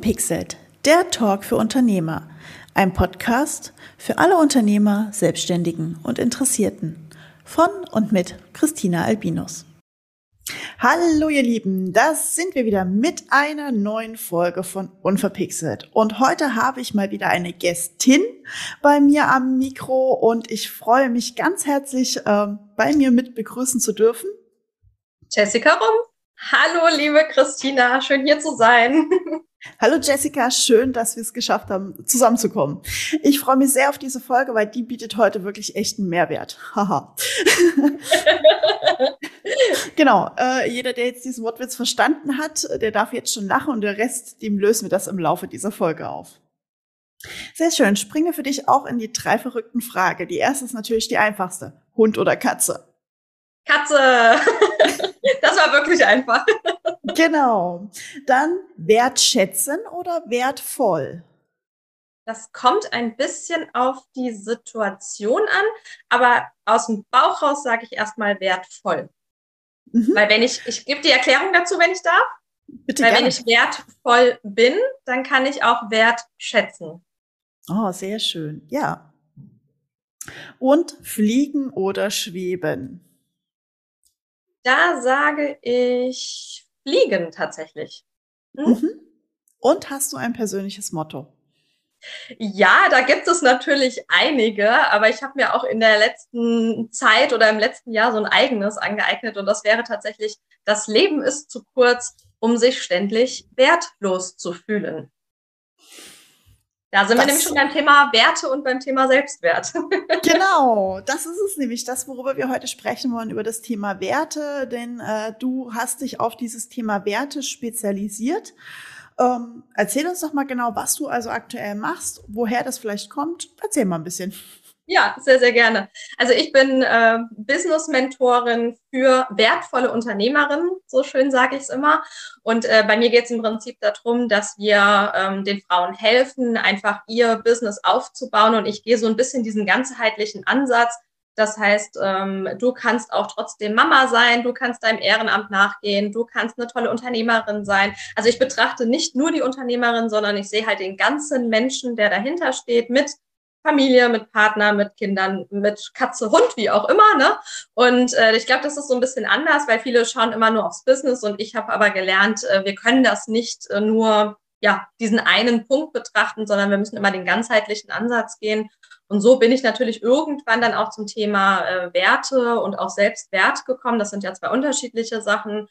Unverpixelt, der Talk für Unternehmer. Ein Podcast für alle Unternehmer, Selbstständigen und Interessierten. Von und mit Christina Albinus. Hallo ihr Lieben, das sind wir wieder mit einer neuen Folge von Unverpixelt. Und heute habe ich mal wieder eine Gästin bei mir am Mikro und ich freue mich ganz herzlich, äh, bei mir mit begrüßen zu dürfen. Jessica Rum. Hallo, liebe Christina, schön hier zu sein. Hallo Jessica, schön, dass wir es geschafft haben, zusammenzukommen. Ich freue mich sehr auf diese Folge, weil die bietet heute wirklich echten Mehrwert. Haha. genau, äh, jeder, der jetzt diesen Wortwitz verstanden hat, der darf jetzt schon lachen und der Rest, dem lösen wir das im Laufe dieser Folge auf. Sehr schön. Springe für dich auch in die drei verrückten Frage. Die erste ist natürlich die einfachste. Hund oder Katze? Katze. War wirklich einfach. Genau. Dann wertschätzen oder wertvoll? Das kommt ein bisschen auf die Situation an, aber aus dem Bauch raus sage ich erstmal wertvoll. Mhm. Weil wenn ich, ich gebe die Erklärung dazu, wenn ich darf. Bitte Weil gerne. wenn ich wertvoll bin, dann kann ich auch Wert schätzen. Oh, sehr schön. Ja. Und fliegen oder schweben? Da sage ich fliegen tatsächlich. Hm? Mhm. Und hast du ein persönliches Motto? Ja, da gibt es natürlich einige, aber ich habe mir auch in der letzten Zeit oder im letzten Jahr so ein eigenes angeeignet und das wäre tatsächlich, das Leben ist zu kurz, um sich ständig wertlos zu fühlen. Da sind das, wir nämlich schon beim Thema Werte und beim Thema Selbstwert. genau, das ist es nämlich, das, worüber wir heute sprechen wollen, über das Thema Werte, denn äh, du hast dich auf dieses Thema Werte spezialisiert. Ähm, erzähl uns doch mal genau, was du also aktuell machst, woher das vielleicht kommt. Erzähl mal ein bisschen. Ja, sehr, sehr gerne. Also ich bin äh, Business-Mentorin für wertvolle Unternehmerinnen, so schön sage ich es immer. Und äh, bei mir geht es im Prinzip darum, dass wir ähm, den Frauen helfen, einfach ihr Business aufzubauen. Und ich gehe so ein bisschen diesen ganzheitlichen Ansatz. Das heißt, ähm, du kannst auch trotzdem Mama sein, du kannst deinem Ehrenamt nachgehen, du kannst eine tolle Unternehmerin sein. Also ich betrachte nicht nur die Unternehmerin, sondern ich sehe halt den ganzen Menschen, der dahinter steht, mit Familie, mit Partner, mit Kindern, mit Katze, Hund, wie auch immer. Ne? Und äh, ich glaube, das ist so ein bisschen anders, weil viele schauen immer nur aufs Business und ich habe aber gelernt, äh, wir können das nicht äh, nur ja diesen einen Punkt betrachten, sondern wir müssen immer den ganzheitlichen Ansatz gehen. Und so bin ich natürlich irgendwann dann auch zum Thema äh, Werte und auch Selbstwert gekommen. Das sind ja zwei unterschiedliche Sachen.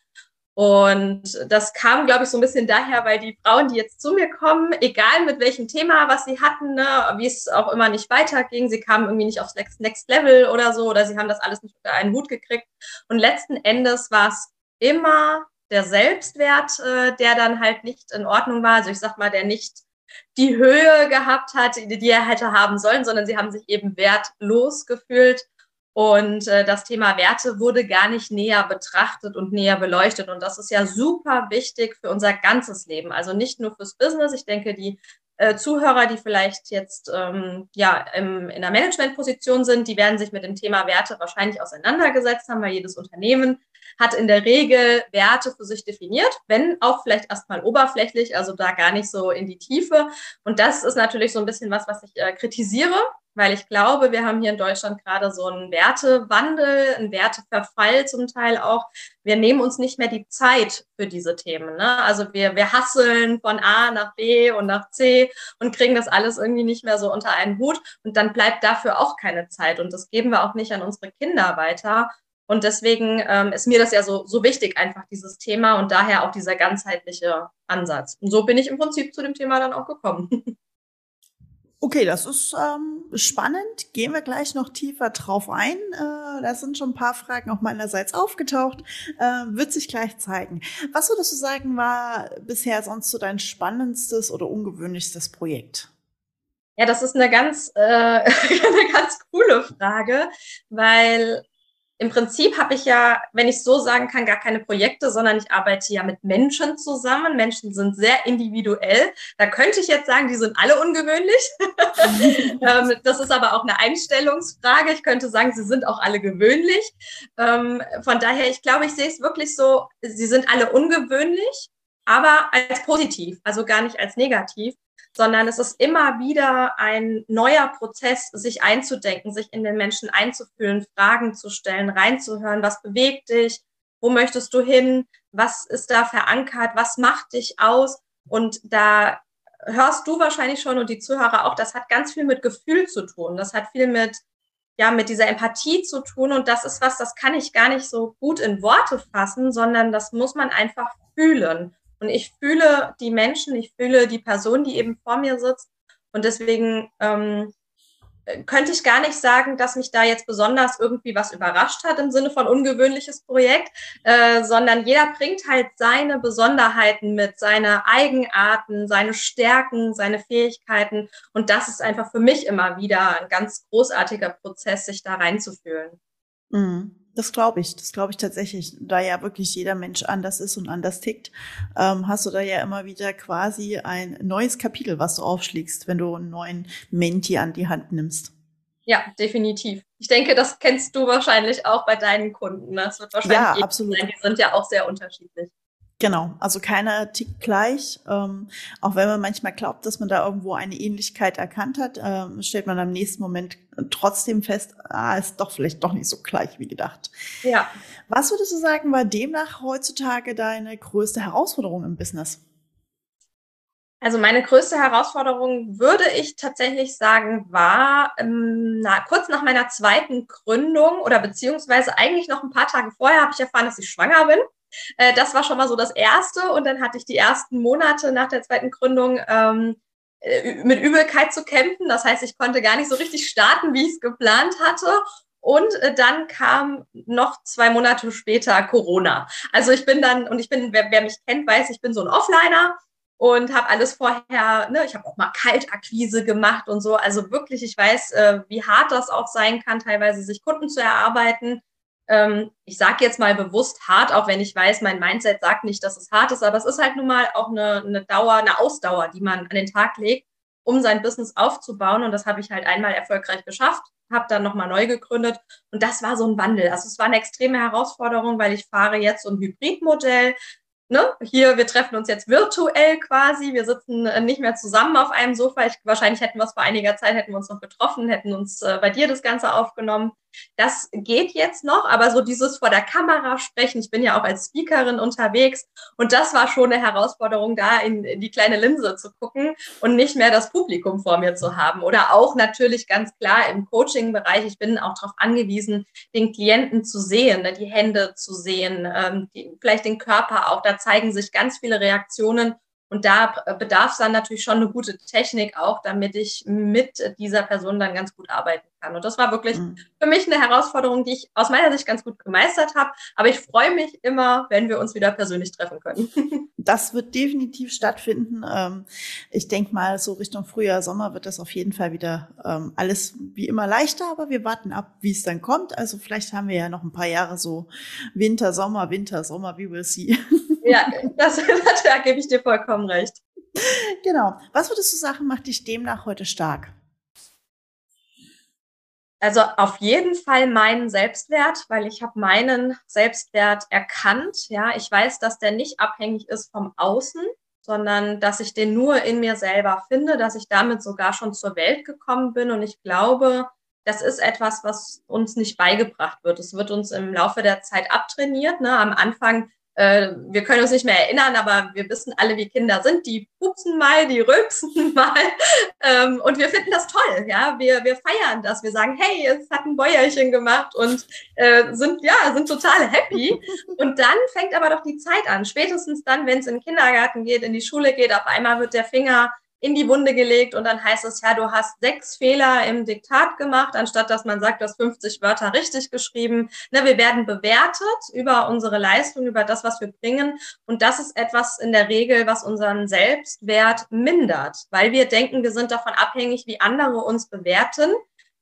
Und das kam, glaube ich, so ein bisschen daher, weil die Frauen, die jetzt zu mir kommen, egal mit welchem Thema, was sie hatten, ne, wie es auch immer nicht weiterging, sie kamen irgendwie nicht aufs Next, Next Level oder so, oder sie haben das alles nicht unter einen Hut gekriegt. Und letzten Endes war es immer der Selbstwert, äh, der dann halt nicht in Ordnung war. Also ich sag mal, der nicht die Höhe gehabt hat, die, die er hätte haben sollen, sondern sie haben sich eben wertlos gefühlt. Und äh, das Thema Werte wurde gar nicht näher betrachtet und näher beleuchtet. Und das ist ja super wichtig für unser ganzes Leben. Also nicht nur fürs Business. Ich denke, die äh, Zuhörer, die vielleicht jetzt ähm, ja im, in der Managementposition sind, die werden sich mit dem Thema Werte wahrscheinlich auseinandergesetzt haben, weil jedes Unternehmen hat in der Regel Werte für sich definiert, wenn auch vielleicht erstmal oberflächlich, also da gar nicht so in die Tiefe. Und das ist natürlich so ein bisschen was, was ich äh, kritisiere, weil ich glaube, wir haben hier in Deutschland gerade so einen Wertewandel, einen Werteverfall zum Teil auch. Wir nehmen uns nicht mehr die Zeit für diese Themen. Ne? Also wir, wir hasseln von A nach B und nach C und kriegen das alles irgendwie nicht mehr so unter einen Hut. Und dann bleibt dafür auch keine Zeit. Und das geben wir auch nicht an unsere Kinder weiter. Und deswegen ähm, ist mir das ja so, so wichtig, einfach dieses Thema und daher auch dieser ganzheitliche Ansatz. Und so bin ich im Prinzip zu dem Thema dann auch gekommen. Okay, das ist ähm, spannend. Gehen wir gleich noch tiefer drauf ein. Äh, da sind schon ein paar Fragen auch meinerseits aufgetaucht. Äh, wird sich gleich zeigen. Was würdest du sagen, war bisher sonst so dein spannendstes oder ungewöhnlichstes Projekt? Ja, das ist eine ganz, äh, eine ganz coole Frage, weil im Prinzip habe ich ja, wenn ich so sagen kann, gar keine Projekte, sondern ich arbeite ja mit Menschen zusammen. Menschen sind sehr individuell. Da könnte ich jetzt sagen, die sind alle ungewöhnlich. Ähm, das ist aber auch eine Einstellungsfrage. Ich könnte sagen, sie sind auch alle gewöhnlich. Ähm, von daher, ich glaube, ich sehe es wirklich so, sie sind alle ungewöhnlich, aber als positiv, also gar nicht als negativ, sondern es ist immer wieder ein neuer Prozess, sich einzudenken, sich in den Menschen einzufühlen, Fragen zu stellen, reinzuhören, was bewegt dich, wo möchtest du hin, was ist da verankert, was macht dich aus und da hörst du wahrscheinlich schon und die Zuhörer auch, das hat ganz viel mit Gefühl zu tun. Das hat viel mit, ja, mit dieser Empathie zu tun. Und das ist was, das kann ich gar nicht so gut in Worte fassen, sondern das muss man einfach fühlen. Und ich fühle die Menschen, ich fühle die Person, die eben vor mir sitzt. Und deswegen ähm, könnte ich gar nicht sagen, dass mich da jetzt besonders irgendwie was überrascht hat im Sinne von ungewöhnliches Projekt, äh, sondern jeder bringt halt seine Besonderheiten mit, seine Eigenarten, seine Stärken, seine Fähigkeiten. Und das ist einfach für mich immer wieder ein ganz großartiger Prozess, sich da reinzufühlen. Mhm. Das glaube ich, das glaube ich tatsächlich. Da ja wirklich jeder Mensch anders ist und anders tickt, ähm, hast du da ja immer wieder quasi ein neues Kapitel, was du aufschlägst, wenn du einen neuen Menti an die Hand nimmst. Ja, definitiv. Ich denke, das kennst du wahrscheinlich auch bei deinen Kunden. Das wird wahrscheinlich ja, absolut. Sein. Die sind ja auch sehr unterschiedlich. Genau, also keiner tickt gleich. Ähm, auch wenn man manchmal glaubt, dass man da irgendwo eine Ähnlichkeit erkannt hat, ähm, stellt man am nächsten Moment trotzdem fest, ah, ist doch vielleicht doch nicht so gleich wie gedacht. Ja. Was würdest du sagen, war demnach heutzutage deine größte Herausforderung im Business? Also meine größte Herausforderung, würde ich tatsächlich sagen, war ähm, na, kurz nach meiner zweiten Gründung oder beziehungsweise eigentlich noch ein paar Tage vorher habe ich erfahren, dass ich schwanger bin. Äh, das war schon mal so das Erste. Und dann hatte ich die ersten Monate nach der zweiten Gründung ähm, äh, mit Übelkeit zu kämpfen. Das heißt, ich konnte gar nicht so richtig starten, wie ich es geplant hatte. Und äh, dann kam noch zwei Monate später Corona. Also ich bin dann, und ich bin, wer, wer mich kennt, weiß, ich bin so ein Offliner und habe alles vorher, ne, ich habe auch mal Kaltakquise gemacht und so. Also wirklich, ich weiß, äh, wie hart das auch sein kann, teilweise sich Kunden zu erarbeiten ähm, ich sage jetzt mal bewusst hart, auch wenn ich weiß, mein Mindset sagt nicht, dass es hart ist, aber es ist halt nun mal auch eine, eine Dauer, eine Ausdauer, die man an den Tag legt, um sein Business aufzubauen. Und das habe ich halt einmal erfolgreich geschafft, habe dann nochmal neu gegründet. Und das war so ein Wandel. Also es war eine extreme Herausforderung, weil ich fahre jetzt so ein Hybridmodell ne, hier, wir treffen uns jetzt virtuell quasi, wir sitzen äh, nicht mehr zusammen auf einem Sofa. Ich, wahrscheinlich hätten wir es vor einiger Zeit, hätten wir uns noch getroffen, hätten uns äh, bei dir das Ganze aufgenommen. Das geht jetzt noch, aber so dieses vor der Kamera sprechen, ich bin ja auch als Speakerin unterwegs und das war schon eine Herausforderung, da in, die kleine Linse zu gucken und nicht mehr das Publikum vor mir zu haben. Oder auch natürlich ganz klar im Coaching-Bereich, ich bin auch darauf angewiesen, den Klienten zu sehen, die Hände zu sehen, ähm, vielleicht den Körper auch. Da zeigen sich ganz viele Reaktionen und da bedarf es dann natürlich schon eine gute Technik auch, damit ich mit dieser Person dann ganz gut arbeiten kann. Und das war wirklich mhm. für mich eine Herausforderung, die ich aus meiner Sicht ganz gut gemeistert habe. Aber ich freue mich immer, wenn wir uns wieder persönlich treffen können. Das wird definitiv stattfinden. Ähm, ich denke mal, so Richtung Frühjahr, Sommer wird das auf jeden Fall wieder ähm, alles wie immer leichter, aber wir warten ab, wie es dann kommt. Also vielleicht haben wir ja noch ein paar Jahre so Winter, Sommer, Winter, Sommer, wie will see. Ja, das, da gebe ich dir vollkommen recht. Genau. Was würdest du sagen, macht dich demnach heute stark? Also auf jeden Fall meinen Selbstwert, weil ich habe meinen Selbstwert erkannt. Ja, ich weiß, dass der nicht abhängig ist vom Außen, sondern dass ich den nur in mir selber finde, dass ich damit sogar schon zur Welt gekommen bin. Und ich glaube, das ist etwas, was uns nicht beigebracht wird. Es wird uns im Laufe der Zeit abtrainiert. Ne? Am Anfang äh, wir können uns nicht mehr erinnern, aber wir wissen alle, wie Kinder sind. Die pupsen mal, die rülpsen mal. Ähm, und wir finden das toll. Ja, wir, wir feiern das. Wir sagen, hey, es hat ein Bäuerchen gemacht und äh, sind, ja, sind total happy. Und dann fängt aber doch die Zeit an. Spätestens dann, wenn es in den Kindergarten geht, in die Schule geht, auf einmal wird der Finger in die Wunde gelegt und dann heißt es, ja, du hast sechs Fehler im Diktat gemacht, anstatt dass man sagt, du hast 50 Wörter richtig geschrieben. Ne, wir werden bewertet über unsere Leistung, über das, was wir bringen. Und das ist etwas in der Regel, was unseren Selbstwert mindert, weil wir denken, wir sind davon abhängig, wie andere uns bewerten,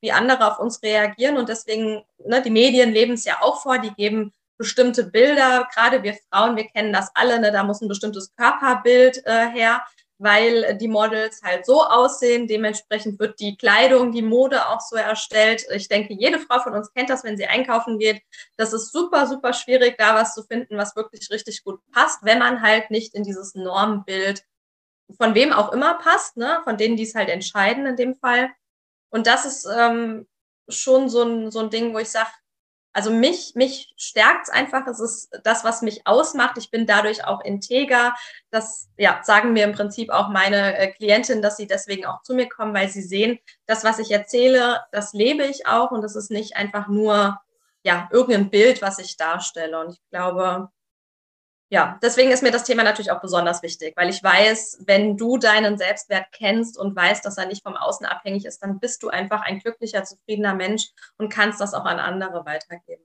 wie andere auf uns reagieren. Und deswegen, ne, die Medien leben es ja auch vor, die geben bestimmte Bilder, gerade wir Frauen, wir kennen das alle, ne, da muss ein bestimmtes Körperbild äh, her weil die Models halt so aussehen. Dementsprechend wird die Kleidung, die Mode auch so erstellt. Ich denke, jede Frau von uns kennt das, wenn sie einkaufen geht. Das ist super, super schwierig, da was zu finden, was wirklich richtig gut passt, wenn man halt nicht in dieses Normbild von wem auch immer passt, ne? von denen, die es halt entscheiden in dem Fall. Und das ist ähm, schon so ein, so ein Ding, wo ich sage, also mich, mich stärkt es einfach. Es ist das, was mich ausmacht. Ich bin dadurch auch integer. Das ja, sagen mir im Prinzip auch meine äh, Klientinnen, dass sie deswegen auch zu mir kommen, weil sie sehen, das, was ich erzähle, das lebe ich auch und es ist nicht einfach nur ja, irgendein Bild, was ich darstelle. Und ich glaube, ja, deswegen ist mir das Thema natürlich auch besonders wichtig, weil ich weiß, wenn du deinen Selbstwert kennst und weißt, dass er nicht vom Außen abhängig ist, dann bist du einfach ein glücklicher, zufriedener Mensch und kannst das auch an andere weitergeben.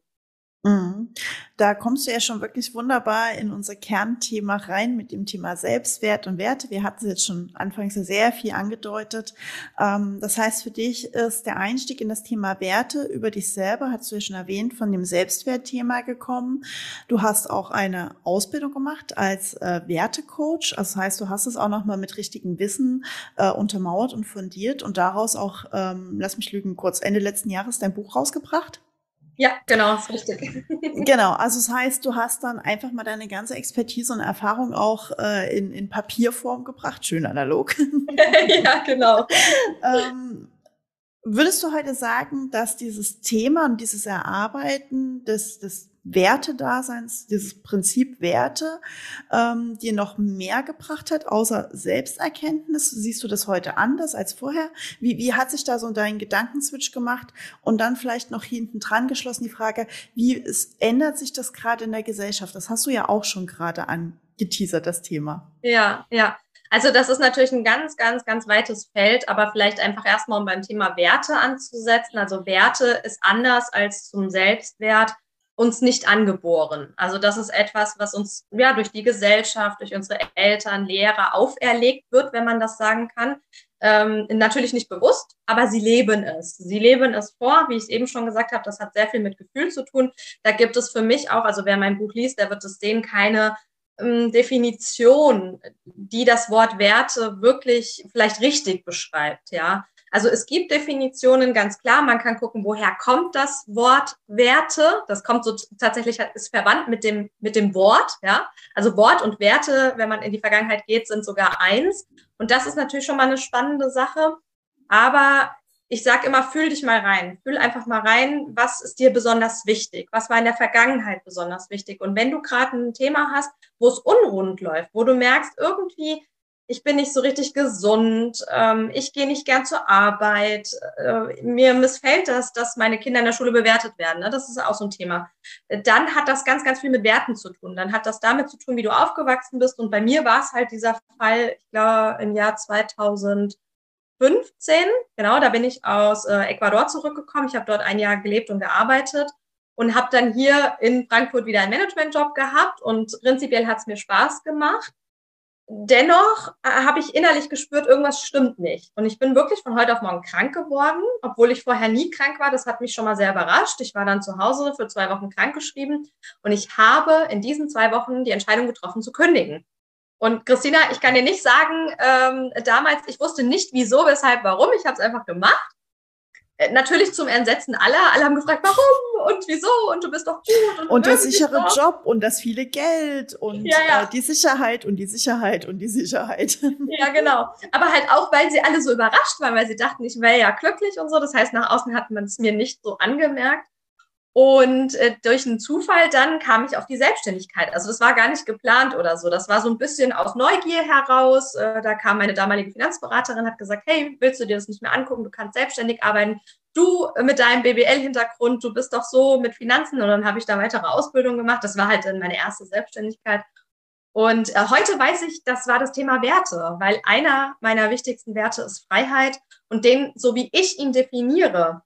Mhm. Da kommst du ja schon wirklich wunderbar in unser Kernthema rein mit dem Thema Selbstwert und Werte. Wir hatten es jetzt schon anfangs sehr viel angedeutet. Ähm, das heißt, für dich ist der Einstieg in das Thema Werte über dich selber, hast du ja schon erwähnt, von dem Selbstwertthema gekommen. Du hast auch eine Ausbildung gemacht als äh, Wertecoach. Das heißt, du hast es auch nochmal mit richtigem Wissen äh, untermauert und fundiert und daraus auch, ähm, lass mich lügen, kurz Ende letzten Jahres dein Buch rausgebracht. Ja, genau, ist richtig. genau, also das heißt, du hast dann einfach mal deine ganze Expertise und Erfahrung auch äh, in, in Papierform gebracht. Schön analog. ja, genau. ähm, würdest du heute sagen, dass dieses Thema und dieses Erarbeiten des, des Wertedaseins, dieses Prinzip Werte, ähm, dir noch mehr gebracht hat, außer Selbsterkenntnis? Siehst du das heute anders als vorher? Wie, wie hat sich da so dein Gedankenswitch gemacht? Und dann vielleicht noch hinten dran geschlossen die Frage, wie es, ändert sich das gerade in der Gesellschaft? Das hast du ja auch schon gerade angeteasert, das Thema. Ja, ja. Also das ist natürlich ein ganz, ganz, ganz weites Feld, aber vielleicht einfach erstmal, um beim Thema Werte anzusetzen. Also Werte ist anders als zum Selbstwert uns nicht angeboren. Also das ist etwas, was uns ja durch die Gesellschaft, durch unsere Eltern, Lehrer auferlegt wird, wenn man das sagen kann. Ähm, natürlich nicht bewusst, aber sie leben es. Sie leben es vor, wie ich es eben schon gesagt habe, das hat sehr viel mit Gefühl zu tun. Da gibt es für mich auch, also wer mein Buch liest, der wird es sehen, keine ähm, Definition, die das Wort Werte wirklich vielleicht richtig beschreibt, ja. Also es gibt Definitionen, ganz klar. Man kann gucken, woher kommt das Wort Werte. Das kommt so tatsächlich, ist verwandt mit dem, mit dem Wort, ja. Also Wort und Werte, wenn man in die Vergangenheit geht, sind sogar eins. Und das ist natürlich schon mal eine spannende Sache. Aber ich sage immer, fühl dich mal rein. Fühl einfach mal rein, was ist dir besonders wichtig? Was war in der Vergangenheit besonders wichtig? Und wenn du gerade ein Thema hast, wo es unrund läuft, wo du merkst, irgendwie ich bin nicht so richtig gesund, ähm, ich gehe nicht gern zur Arbeit, äh, mir missfällt das, dass meine Kinder in der Schule bewertet werden. Ne? Das ist auch so ein Thema. Dann hat das ganz, ganz viel mit Werten zu tun. Dann hat das damit zu tun, wie du aufgewachsen bist. Und bei mir war es halt dieser Fall, ich glaube, im Jahr 2015, genau, da bin ich aus äh, Ecuador zurückgekommen. Ich habe dort ein Jahr gelebt und gearbeitet und habe dann hier in Frankfurt wieder einen Managementjob gehabt und prinzipiell hat es mir Spaß gemacht dennoch äh, habe ich innerlich gespürt, irgendwas stimmt nicht. Und ich bin wirklich von heute auf morgen krank geworden, obwohl ich vorher nie krank war. Das hat mich schon mal sehr überrascht. Ich war dann zu Hause für zwei Wochen krankgeschrieben und ich habe in diesen zwei Wochen die Entscheidung getroffen zu kündigen. Und Christina, ich kann dir nicht sagen, ähm, damals, ich wusste nicht wieso, weshalb, warum. Ich habe es einfach gemacht. Äh, natürlich zum Entsetzen aller. Alle haben gefragt, warum und wieso und du bist doch gut. Und, und der sichere. Job und das viele Geld und ja, ja. Äh, die Sicherheit und die Sicherheit und die Sicherheit. Ja, genau. Aber halt auch, weil sie alle so überrascht waren, weil sie dachten, ich wäre ja glücklich und so. Das heißt, nach außen hat man es mir nicht so angemerkt. Und äh, durch einen Zufall dann kam ich auf die Selbstständigkeit. Also das war gar nicht geplant oder so. Das war so ein bisschen aus Neugier heraus. Äh, da kam meine damalige Finanzberaterin, hat gesagt, hey, willst du dir das nicht mehr angucken? Du kannst selbstständig arbeiten. Du äh, mit deinem BWL-Hintergrund, du bist doch so mit Finanzen. Und dann habe ich da weitere Ausbildung gemacht. Das war halt dann meine erste Selbstständigkeit. Und äh, heute weiß ich, das war das Thema Werte, weil einer meiner wichtigsten Werte ist Freiheit. Und den, so wie ich ihn definiere,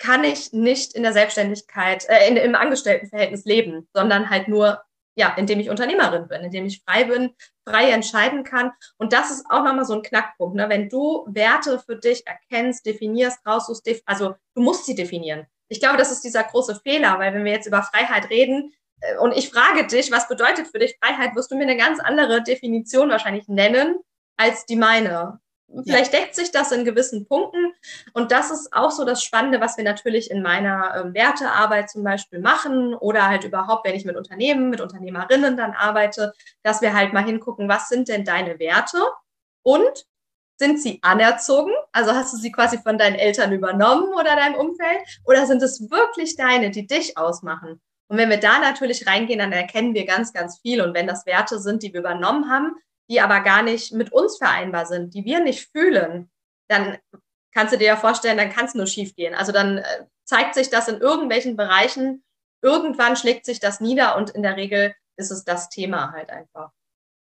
kann ich nicht in der Selbstständigkeit, äh, in, im Angestelltenverhältnis leben, sondern halt nur, ja, indem ich Unternehmerin bin, indem ich frei bin, frei entscheiden kann. Und das ist auch nochmal so ein Knackpunkt. Ne? Wenn du Werte für dich erkennst, definierst, raussuchst, def also du musst sie definieren. Ich glaube, das ist dieser große Fehler, weil wenn wir jetzt über Freiheit reden, äh, und ich frage dich, was bedeutet für dich Freiheit, wirst du mir eine ganz andere Definition wahrscheinlich nennen, als die meine. Vielleicht deckt sich das in gewissen Punkten. Und das ist auch so das Spannende, was wir natürlich in meiner ähm, Wertearbeit zum Beispiel machen oder halt überhaupt, wenn ich mit Unternehmen, mit Unternehmerinnen dann arbeite, dass wir halt mal hingucken, was sind denn deine Werte und sind sie anerzogen? Also hast du sie quasi von deinen Eltern übernommen oder deinem Umfeld? Oder sind es wirklich deine, die dich ausmachen? Und wenn wir da natürlich reingehen, dann erkennen wir ganz, ganz viel. Und wenn das Werte sind, die wir übernommen haben, die aber gar nicht mit uns vereinbar sind, die wir nicht fühlen, dann kannst du dir ja vorstellen, dann kann es nur schief gehen. Also dann äh, zeigt sich das in irgendwelchen Bereichen, irgendwann schlägt sich das nieder und in der Regel ist es das Thema halt einfach.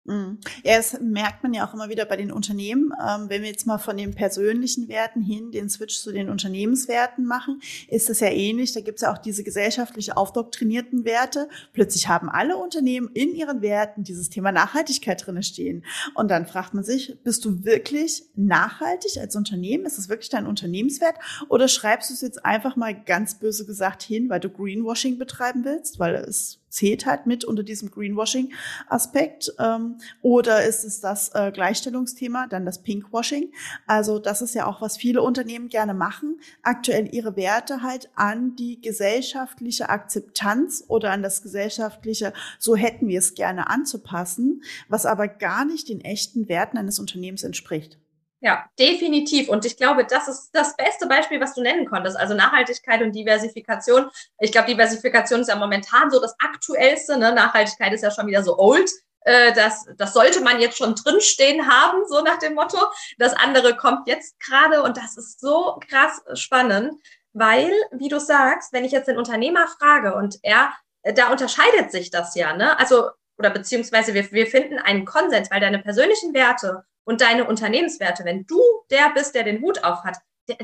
Mhm. Ja, das merkt man ja auch immer wieder bei den Unternehmen. Ähm, wenn wir jetzt mal von den persönlichen Werten hin den Switch zu den Unternehmenswerten machen, ist das ja ähnlich. Da gibt es ja auch diese gesellschaftlich aufdoktrinierten Werte. Plötzlich haben alle Unternehmen in ihren Werten dieses Thema Nachhaltigkeit drinne stehen. Und dann fragt man sich, bist du wirklich nachhaltig als Unternehmen? Ist das wirklich dein Unternehmenswert? Oder schreibst du es jetzt einfach mal ganz böse gesagt hin, weil du Greenwashing betreiben willst? Weil es zählt halt mit unter diesem Greenwashing-Aspekt. Ähm, oder ist es das äh, Gleichstellungsthema, dann das Pinkwashing? Also das ist ja auch, was viele Unternehmen gerne machen, aktuell ihre Werte halt an die gesellschaftliche Akzeptanz oder an das gesellschaftliche, so hätten wir es gerne anzupassen, was aber gar nicht den echten Werten eines Unternehmens entspricht. Ja, definitiv. Und ich glaube, das ist das beste Beispiel, was du nennen konntest. Also Nachhaltigkeit und Diversifikation. Ich glaube, Diversifikation ist ja momentan so das Aktuellste. Ne? Nachhaltigkeit ist ja schon wieder so old. Äh, das, das sollte man jetzt schon drinstehen haben, so nach dem Motto. Das andere kommt jetzt gerade und das ist so krass spannend, weil, wie du sagst, wenn ich jetzt den Unternehmer frage und er, da unterscheidet sich das ja, ne? Also, oder beziehungsweise wir, wir finden einen Konsens, weil deine persönlichen Werte und deine Unternehmenswerte, wenn du der bist, der den Hut auf hat,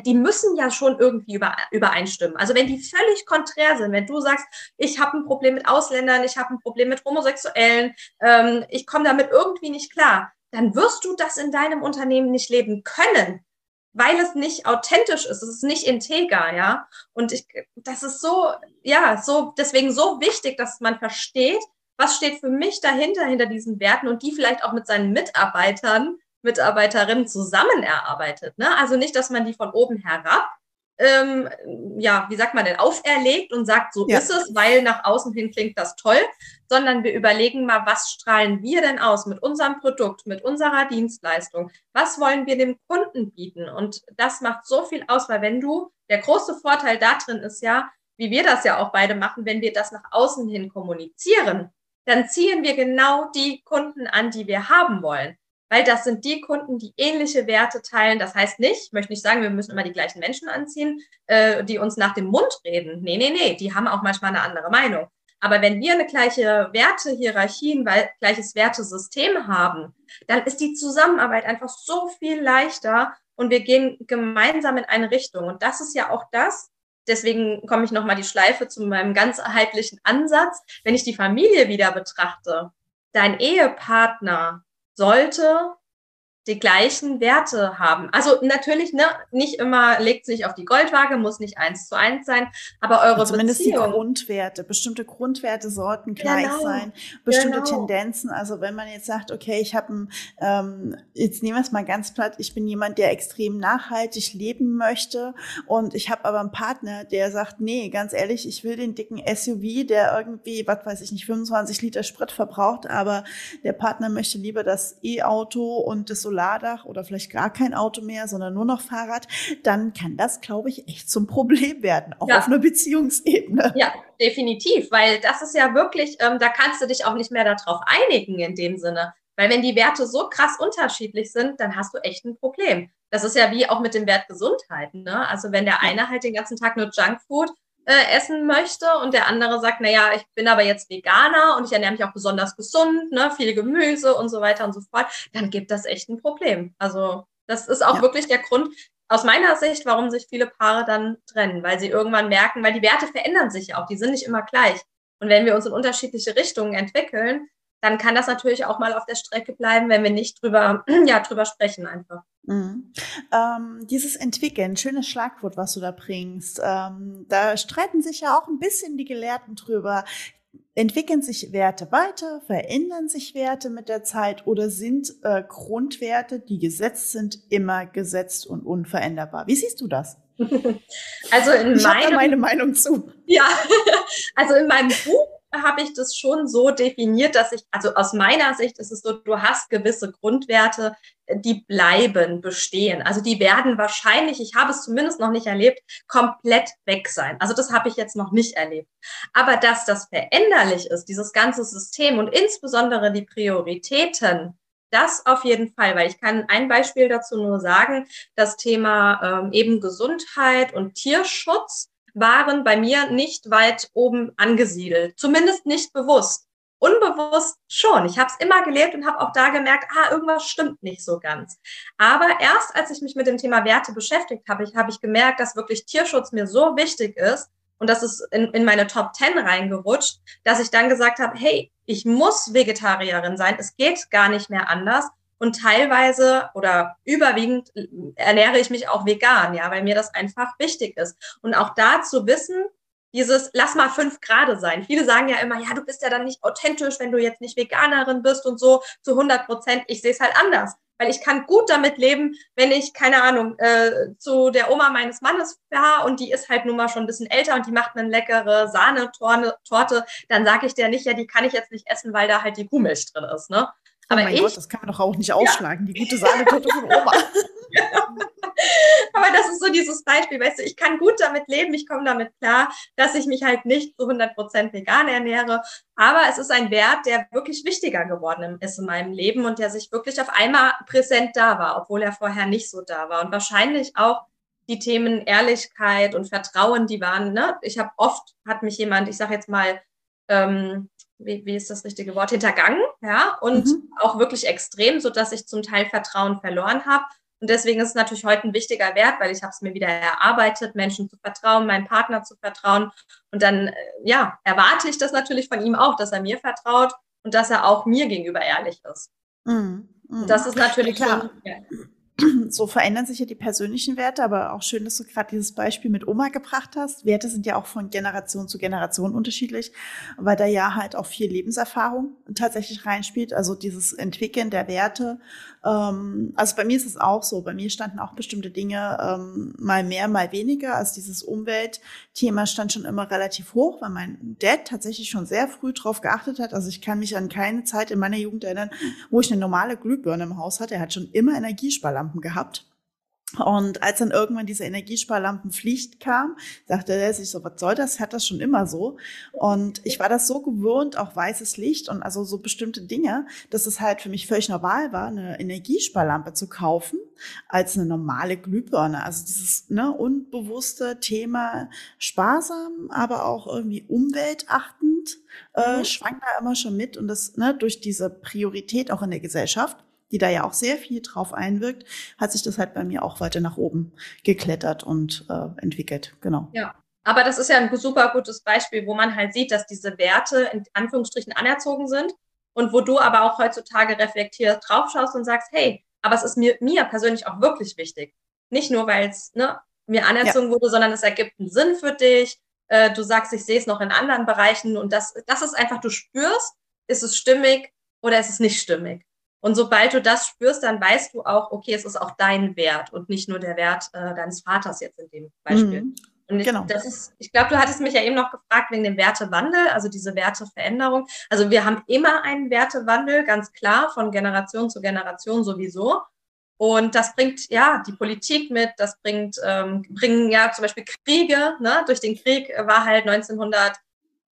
die müssen ja schon irgendwie übereinstimmen. Also wenn die völlig konträr sind, wenn du sagst, ich habe ein Problem mit Ausländern, ich habe ein Problem mit Homosexuellen, ähm, ich komme damit irgendwie nicht klar, dann wirst du das in deinem Unternehmen nicht leben können, weil es nicht authentisch ist, es ist nicht integer, ja. Und ich, das ist so, ja, so deswegen so wichtig, dass man versteht, was steht für mich dahinter, hinter diesen Werten und die vielleicht auch mit seinen Mitarbeitern Mitarbeiterinnen zusammen erarbeitet. Ne? Also nicht, dass man die von oben herab, ähm, ja, wie sagt man denn, auferlegt und sagt, so ja. ist es, weil nach außen hin klingt das toll, sondern wir überlegen mal, was strahlen wir denn aus mit unserem Produkt, mit unserer Dienstleistung? Was wollen wir dem Kunden bieten? Und das macht so viel aus, weil wenn du, der große Vorteil da drin ist ja, wie wir das ja auch beide machen, wenn wir das nach außen hin kommunizieren, dann ziehen wir genau die Kunden an, die wir haben wollen weil das sind die Kunden, die ähnliche Werte teilen. Das heißt nicht, ich möchte nicht sagen, wir müssen immer die gleichen Menschen anziehen, äh, die uns nach dem Mund reden. Nee, nee, nee, die haben auch manchmal eine andere Meinung. Aber wenn wir eine gleiche Wertehierarchie, ein gleiches Wertesystem haben, dann ist die Zusammenarbeit einfach so viel leichter und wir gehen gemeinsam in eine Richtung. Und das ist ja auch das, deswegen komme ich nochmal die Schleife zu meinem ganzheitlichen Ansatz. Wenn ich die Familie wieder betrachte, dein Ehepartner sollte die gleichen Werte haben. Also natürlich, ne, nicht immer legt sich auf die Goldwaage, muss nicht eins zu eins sein, aber eure Zumindest Beziehung. die Grundwerte, bestimmte Grundwerte sollten gleich genau. sein, bestimmte genau. Tendenzen. Also wenn man jetzt sagt, okay, ich habe, ähm, jetzt nehmen wir es mal ganz platt, ich bin jemand, der extrem nachhaltig leben möchte und ich habe aber einen Partner, der sagt, nee, ganz ehrlich, ich will den dicken SUV, der irgendwie, was weiß ich nicht, 25 Liter Sprit verbraucht, aber der Partner möchte lieber das E-Auto und das Solardach oder vielleicht gar kein Auto mehr, sondern nur noch Fahrrad, dann kann das, glaube ich, echt zum Problem werden, auch ja. auf einer Beziehungsebene. Ja, definitiv, weil das ist ja wirklich, ähm, da kannst du dich auch nicht mehr darauf einigen in dem Sinne. Weil wenn die Werte so krass unterschiedlich sind, dann hast du echt ein Problem. Das ist ja wie auch mit dem Wert Gesundheit. Ne? Also wenn der eine halt den ganzen Tag nur Junkfood äh, essen möchte und der andere sagt, naja, ich bin aber jetzt Veganer und ich ernähre mich auch besonders gesund, ne, viel Gemüse und so weiter und so fort, dann gibt das echt ein Problem. Also das ist auch ja. wirklich der Grund, aus meiner Sicht, warum sich viele Paare dann trennen, weil sie irgendwann merken, weil die Werte verändern sich ja auch, die sind nicht immer gleich. Und wenn wir uns in unterschiedliche Richtungen entwickeln, dann kann das natürlich auch mal auf der Strecke bleiben, wenn wir nicht drüber, ja, drüber sprechen einfach. Mhm. Ähm, dieses Entwickeln, schönes Schlagwort, was du da bringst. Ähm, da streiten sich ja auch ein bisschen die Gelehrten drüber. Entwickeln sich Werte weiter? Verändern sich Werte mit der Zeit? Oder sind äh, Grundwerte, die gesetzt sind, immer gesetzt und unveränderbar? Wie siehst du das? Also in ich meinem, meine Meinung zu. Ja, also in meinem Buch habe ich das schon so definiert, dass ich, also aus meiner Sicht ist es so, du hast gewisse Grundwerte, die bleiben bestehen. Also die werden wahrscheinlich, ich habe es zumindest noch nicht erlebt, komplett weg sein. Also das habe ich jetzt noch nicht erlebt. Aber dass das veränderlich ist, dieses ganze System und insbesondere die Prioritäten, das auf jeden Fall, weil ich kann ein Beispiel dazu nur sagen, das Thema ähm, eben Gesundheit und Tierschutz waren bei mir nicht weit oben angesiedelt, zumindest nicht bewusst. Unbewusst schon. Ich habe es immer gelebt und habe auch da gemerkt, ah, irgendwas stimmt nicht so ganz. Aber erst als ich mich mit dem Thema Werte beschäftigt habe, habe ich gemerkt, dass wirklich Tierschutz mir so wichtig ist und das ist in, in meine Top 10 reingerutscht, dass ich dann gesagt habe, hey, ich muss Vegetarierin sein, es geht gar nicht mehr anders. Und teilweise oder überwiegend ernähre ich mich auch vegan, ja, weil mir das einfach wichtig ist. Und auch da zu wissen, dieses lass mal fünf Grade sein. Viele sagen ja immer, ja, du bist ja dann nicht authentisch, wenn du jetzt nicht Veganerin bist und so zu 100 Prozent. Ich sehe es halt anders, weil ich kann gut damit leben, wenn ich, keine Ahnung, äh, zu der Oma meines Mannes fahre und die ist halt nun mal schon ein bisschen älter und die macht eine leckere Sahnetorte, dann sage ich der nicht, ja, die kann ich jetzt nicht essen, weil da halt die Kuhmilch drin ist, ne? Oh aber mein ich, Gott, das kann man doch auch nicht ausschlagen, ja. die gute Sahnetorte von Oma. Aber das ist so dieses Beispiel, weißt du, ich kann gut damit leben, ich komme damit klar, dass ich mich halt nicht zu 100% vegan ernähre. Aber es ist ein Wert, der wirklich wichtiger geworden ist in meinem Leben und der sich wirklich auf einmal präsent da war, obwohl er vorher nicht so da war. Und wahrscheinlich auch die Themen Ehrlichkeit und Vertrauen, die waren, ne? Ich habe oft, hat mich jemand, ich sage jetzt mal, ähm, wie, wie ist das richtige Wort, hintergangen, ja, und mhm. auch wirklich extrem, so dass ich zum Teil Vertrauen verloren habe. Und deswegen ist es natürlich heute ein wichtiger Wert, weil ich habe es mir wieder erarbeitet, Menschen zu vertrauen, meinem Partner zu vertrauen. Und dann, äh, ja, erwarte ich das natürlich von ihm auch, dass er mir vertraut und dass er auch mir gegenüber ehrlich ist. Mhm. Mhm. Das ist natürlich klar. Schon, ja so verändern sich ja die persönlichen Werte, aber auch schön, dass du gerade dieses Beispiel mit Oma gebracht hast. Werte sind ja auch von Generation zu Generation unterschiedlich, weil da ja halt auch viel Lebenserfahrung tatsächlich reinspielt. Also dieses Entwickeln der Werte. Ähm, also bei mir ist es auch so. Bei mir standen auch bestimmte Dinge ähm, mal mehr, mal weniger. Also dieses Umweltthema stand schon immer relativ hoch, weil mein Dad tatsächlich schon sehr früh drauf geachtet hat. Also ich kann mich an keine Zeit in meiner Jugend erinnern, wo ich eine normale Glühbirne im Haus hatte. Er hat schon immer Energiesparlampen Energiesparlampen gehabt. Und als dann irgendwann diese Energiesparlampenpflicht kam, sagte er sich so, was soll das? Hat das schon immer so? Und ich war das so gewöhnt, auch weißes Licht und also so bestimmte Dinge, dass es halt für mich völlig normal war, eine Energiesparlampe zu kaufen als eine normale Glühbirne. Also dieses ne, unbewusste Thema sparsam, aber auch irgendwie umweltachtend äh, mhm. schwang da immer schon mit und das ne, durch diese Priorität auch in der Gesellschaft die da ja auch sehr viel drauf einwirkt, hat sich das halt bei mir auch weiter nach oben geklettert und äh, entwickelt. Genau. Ja. Aber das ist ja ein super gutes Beispiel, wo man halt sieht, dass diese Werte in Anführungsstrichen anerzogen sind und wo du aber auch heutzutage reflektiert draufschaust und sagst, hey, aber es ist mir, mir persönlich auch wirklich wichtig. Nicht nur, weil es ne, mir anerzogen ja. wurde, sondern es ergibt einen Sinn für dich. Äh, du sagst, ich sehe es noch in anderen Bereichen und das, das ist einfach, du spürst, ist es stimmig oder ist es nicht stimmig. Und sobald du das spürst, dann weißt du auch, okay, es ist auch dein Wert und nicht nur der Wert äh, deines Vaters jetzt in dem Beispiel. Mhm. Und ich, genau. das ist, ich glaube, du hattest mich ja eben noch gefragt wegen dem Wertewandel, also diese Werteveränderung. Also wir haben immer einen Wertewandel, ganz klar, von Generation zu Generation sowieso. Und das bringt ja die Politik mit, das bringt, ähm, bringen ja zum Beispiel Kriege. Ne? Durch den Krieg war halt 1900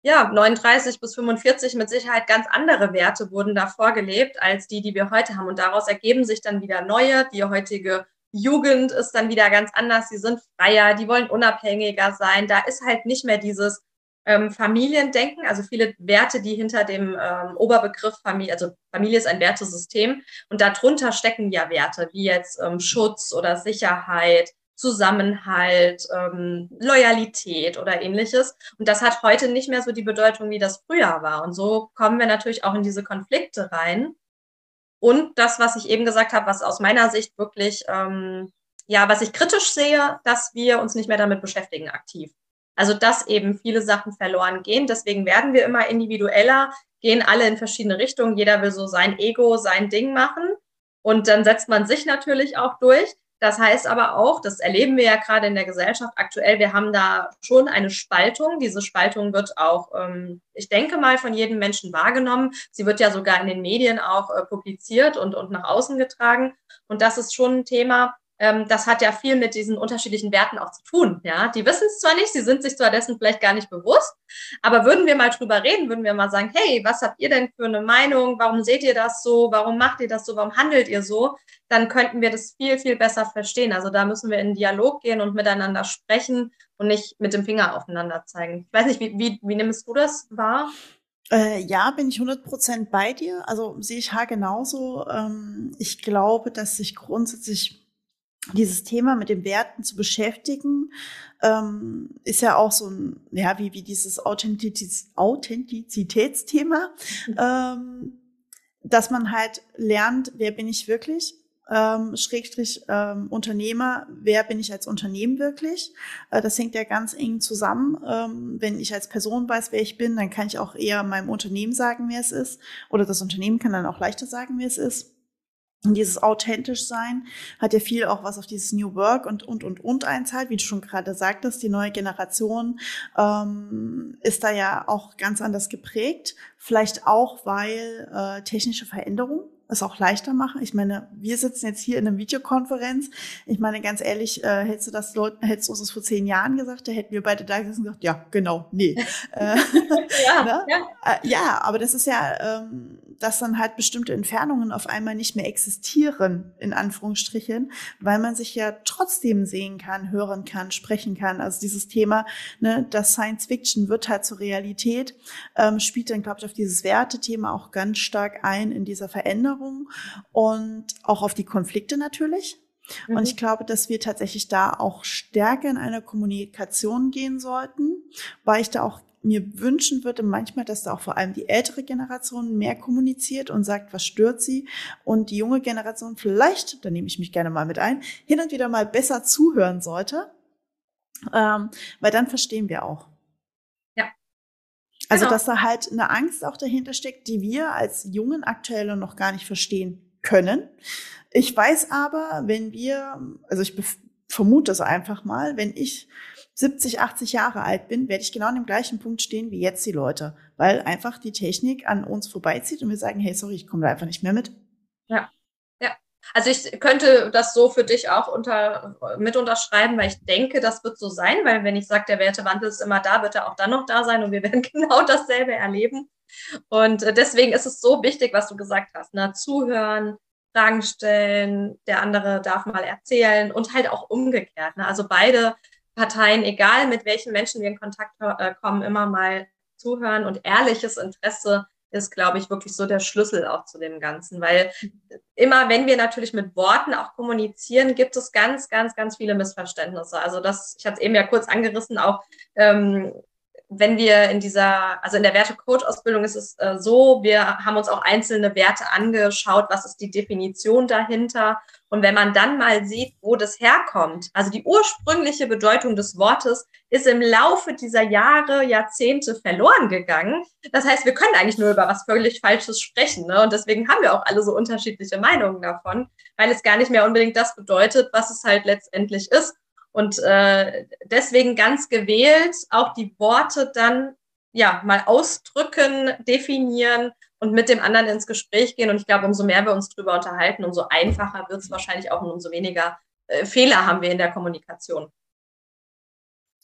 ja, 39 bis 45 mit Sicherheit ganz andere Werte wurden da vorgelebt als die, die wir heute haben. Und daraus ergeben sich dann wieder neue. Die heutige Jugend ist dann wieder ganz anders. Sie sind freier, die wollen unabhängiger sein. Da ist halt nicht mehr dieses ähm, Familiendenken, also viele Werte, die hinter dem ähm, Oberbegriff Familie, also Familie ist ein Wertesystem und darunter stecken ja Werte wie jetzt ähm, Schutz oder Sicherheit, Zusammenhalt, ähm, Loyalität oder ähnliches. Und das hat heute nicht mehr so die Bedeutung, wie das früher war. Und so kommen wir natürlich auch in diese Konflikte rein. Und das, was ich eben gesagt habe, was aus meiner Sicht wirklich, ähm, ja, was ich kritisch sehe, dass wir uns nicht mehr damit beschäftigen aktiv. Also dass eben viele Sachen verloren gehen. Deswegen werden wir immer individueller, gehen alle in verschiedene Richtungen. Jeder will so sein Ego, sein Ding machen. Und dann setzt man sich natürlich auch durch. Das heißt aber auch, das erleben wir ja gerade in der Gesellschaft aktuell, wir haben da schon eine Spaltung. Diese Spaltung wird auch, ähm, ich denke mal, von jedem Menschen wahrgenommen. Sie wird ja sogar in den Medien auch äh, publiziert und, und nach außen getragen. Und das ist schon ein Thema, das hat ja viel mit diesen unterschiedlichen Werten auch zu tun. Ja, die wissen es zwar nicht, sie sind sich zwar dessen vielleicht gar nicht bewusst, aber würden wir mal drüber reden, würden wir mal sagen, hey, was habt ihr denn für eine Meinung? Warum seht ihr das so? Warum macht ihr das so? Warum handelt ihr so? Dann könnten wir das viel, viel besser verstehen. Also da müssen wir in Dialog gehen und miteinander sprechen und nicht mit dem Finger aufeinander zeigen. Ich weiß nicht, wie, wie, wie nimmst du das wahr? Äh, ja, bin ich 100% bei dir. Also sehe ich H genauso. Ähm, ich glaube, dass sich grundsätzlich dieses Thema mit den Werten zu beschäftigen, ähm, ist ja auch so ein, ja, wie, wie dieses Authentiz Authentizitätsthema, mhm. ähm, dass man halt lernt, wer bin ich wirklich, ähm, Schrägstrich ähm, Unternehmer, wer bin ich als Unternehmen wirklich? Äh, das hängt ja ganz eng zusammen. Ähm, wenn ich als Person weiß, wer ich bin, dann kann ich auch eher meinem Unternehmen sagen, wer es ist. Oder das Unternehmen kann dann auch leichter sagen, wer es ist. Und dieses authentisch sein hat ja viel auch was auf dieses New Work und und und und einzahlt, wie du schon gerade sagtest, die neue Generation ähm, ist da ja auch ganz anders geprägt. Vielleicht auch, weil äh, technische Veränderungen es auch leichter machen. Ich meine, wir sitzen jetzt hier in einer Videokonferenz. Ich meine, ganz ehrlich, äh, hättest du das Leuten, hättest du uns das vor zehn Jahren gesagt, da hätten wir beide da gesessen und gesagt, ja, genau, nee. äh, ja, ne? ja. Äh, ja, aber das ist ja, ähm, dass dann halt bestimmte Entfernungen auf einmal nicht mehr existieren, in Anführungsstrichen, weil man sich ja trotzdem sehen kann, hören kann, sprechen kann. Also dieses Thema, ne, das Science Fiction wird halt zur Realität, ähm, spielt dann, glaube ich, auf dieses Wertethema auch ganz stark ein in dieser Veränderung und auch auf die Konflikte natürlich. Und ich mhm. glaube, dass wir tatsächlich da auch stärker in einer Kommunikation gehen sollten, weil ich da auch mir wünschen würde manchmal, dass da auch vor allem die ältere Generation mehr kommuniziert und sagt, was stört sie und die junge Generation vielleicht, da nehme ich mich gerne mal mit ein, hin und wieder mal besser zuhören sollte, ähm, weil dann verstehen wir auch. Also, genau. dass da halt eine Angst auch dahinter steckt, die wir als Jungen aktuell noch gar nicht verstehen können. Ich weiß aber, wenn wir, also ich vermute es einfach mal, wenn ich 70, 80 Jahre alt bin, werde ich genau an dem gleichen Punkt stehen wie jetzt die Leute, weil einfach die Technik an uns vorbeizieht und wir sagen, hey, sorry, ich komme da einfach nicht mehr mit. Ja. Also ich könnte das so für dich auch unter, mit unterschreiben, weil ich denke, das wird so sein, weil wenn ich sage, der Wertewandel ist immer da, wird er auch dann noch da sein und wir werden genau dasselbe erleben. Und äh, deswegen ist es so wichtig, was du gesagt hast, ne? zuhören, Fragen stellen, der andere darf mal erzählen und halt auch umgekehrt. Ne? Also beide Parteien, egal mit welchen Menschen wir in Kontakt äh, kommen, immer mal zuhören und ehrliches Interesse ist, glaube ich, wirklich so der Schlüssel auch zu dem Ganzen, weil immer, wenn wir natürlich mit Worten auch kommunizieren, gibt es ganz, ganz, ganz viele Missverständnisse. Also das, ich hatte es eben ja kurz angerissen, auch ähm, wenn wir in dieser, also in der Werte-Coach-Ausbildung ist es äh, so, wir haben uns auch einzelne Werte angeschaut, was ist die Definition dahinter. Und wenn man dann mal sieht, wo das herkommt, also die ursprüngliche Bedeutung des Wortes ist im Laufe dieser Jahre, Jahrzehnte verloren gegangen. Das heißt, wir können eigentlich nur über was völlig Falsches sprechen. Ne? Und deswegen haben wir auch alle so unterschiedliche Meinungen davon, weil es gar nicht mehr unbedingt das bedeutet, was es halt letztendlich ist. Und äh, deswegen ganz gewählt auch die Worte dann ja mal ausdrücken, definieren und mit dem anderen ins Gespräch gehen. Und ich glaube, umso mehr wir uns darüber unterhalten, umso einfacher wird es wahrscheinlich auch und umso weniger äh, Fehler haben wir in der Kommunikation.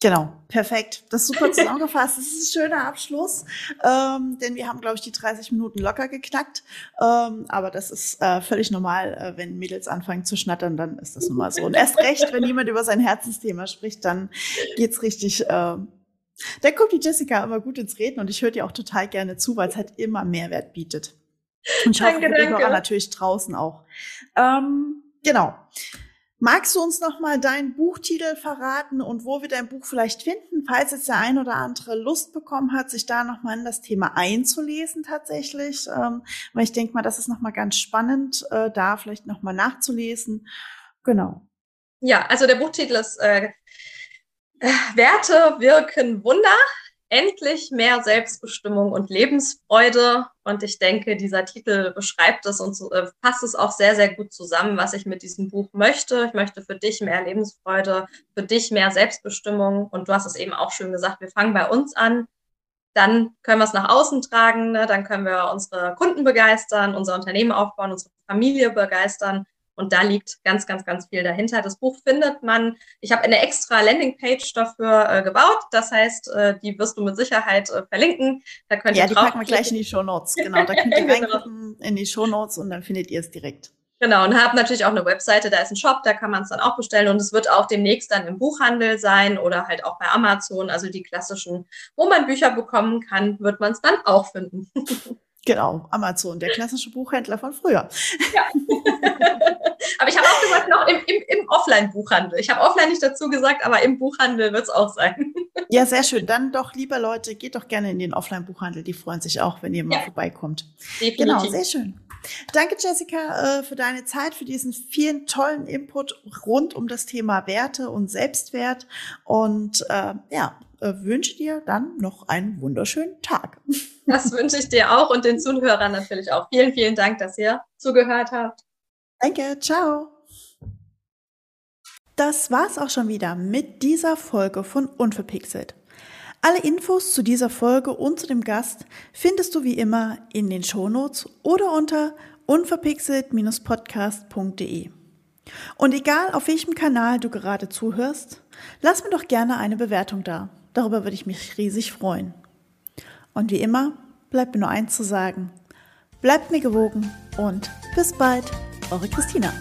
Genau, perfekt. Das ist super zusammengefasst. Das ist ein schöner Abschluss, ähm, denn wir haben, glaube ich, die 30 Minuten locker geknackt. Ähm, aber das ist äh, völlig normal, äh, wenn Mädels anfangen zu schnattern, dann ist das nun mal so. Und erst recht, wenn jemand über sein Herzensthema spricht, dann geht's richtig. Äh, da kommt die Jessica immer gut ins Reden und ich höre dir auch total gerne zu, weil es halt immer Mehrwert bietet. Und ich hoffe, danke, danke. natürlich draußen auch. Ähm, genau. Magst du uns noch mal deinen Buchtitel verraten und wo wir dein Buch vielleicht finden, falls jetzt der ein oder andere Lust bekommen hat, sich da noch mal in das Thema einzulesen tatsächlich? Ähm, weil ich denke mal, das ist noch mal ganz spannend, äh, da vielleicht noch mal nachzulesen. Genau. Ja, also der Buchtitel ist äh, Werte wirken Wunder endlich mehr Selbstbestimmung und Lebensfreude. Und ich denke, dieser Titel beschreibt es und äh, passt es auch sehr, sehr gut zusammen, was ich mit diesem Buch möchte. Ich möchte für dich mehr Lebensfreude, für dich mehr Selbstbestimmung. Und du hast es eben auch schön gesagt, wir fangen bei uns an. Dann können wir es nach außen tragen, ne? dann können wir unsere Kunden begeistern, unser Unternehmen aufbauen, unsere Familie begeistern. Und da liegt ganz, ganz, ganz viel dahinter. Das Buch findet man. Ich habe eine extra Landingpage dafür äh, gebaut. Das heißt, äh, die wirst du mit Sicherheit äh, verlinken. Da könnt ja, ihr die packen wir gleich in die Show Notes. Genau, da könnt ihr genau. reingucken in die Show Notes und dann findet ihr es direkt. Genau, und habe natürlich auch eine Webseite, da ist ein Shop, da kann man es dann auch bestellen und es wird auch demnächst dann im Buchhandel sein oder halt auch bei Amazon, also die klassischen, wo man Bücher bekommen kann, wird man es dann auch finden. Genau, Amazon, der klassische Buchhändler von früher. Ja. aber ich habe auch gesagt, noch im, im, im Offline-Buchhandel. Ich habe offline nicht dazu gesagt, aber im Buchhandel wird es auch sein. ja, sehr schön. Dann doch, lieber Leute, geht doch gerne in den Offline-Buchhandel. Die freuen sich auch, wenn ihr mal ja. vorbeikommt. Definitiv. Genau, sehr schön. Danke, Jessica, äh, für deine Zeit, für diesen vielen tollen Input rund um das Thema Werte und Selbstwert. Und äh, ja, äh, wünsche dir dann noch einen wunderschönen Tag. Das wünsche ich dir auch und den Zuhörern natürlich auch. Vielen, vielen Dank, dass ihr zugehört habt. Danke, ciao. Das war's auch schon wieder mit dieser Folge von Unverpixelt. Alle Infos zu dieser Folge und zu dem Gast findest du wie immer in den Shownotes oder unter unverpixelt-podcast.de. Und egal auf welchem Kanal du gerade zuhörst, lass mir doch gerne eine Bewertung da. Darüber würde ich mich riesig freuen. Und wie immer bleibt mir nur eins zu sagen. Bleibt mir gewogen und bis bald, eure Christina.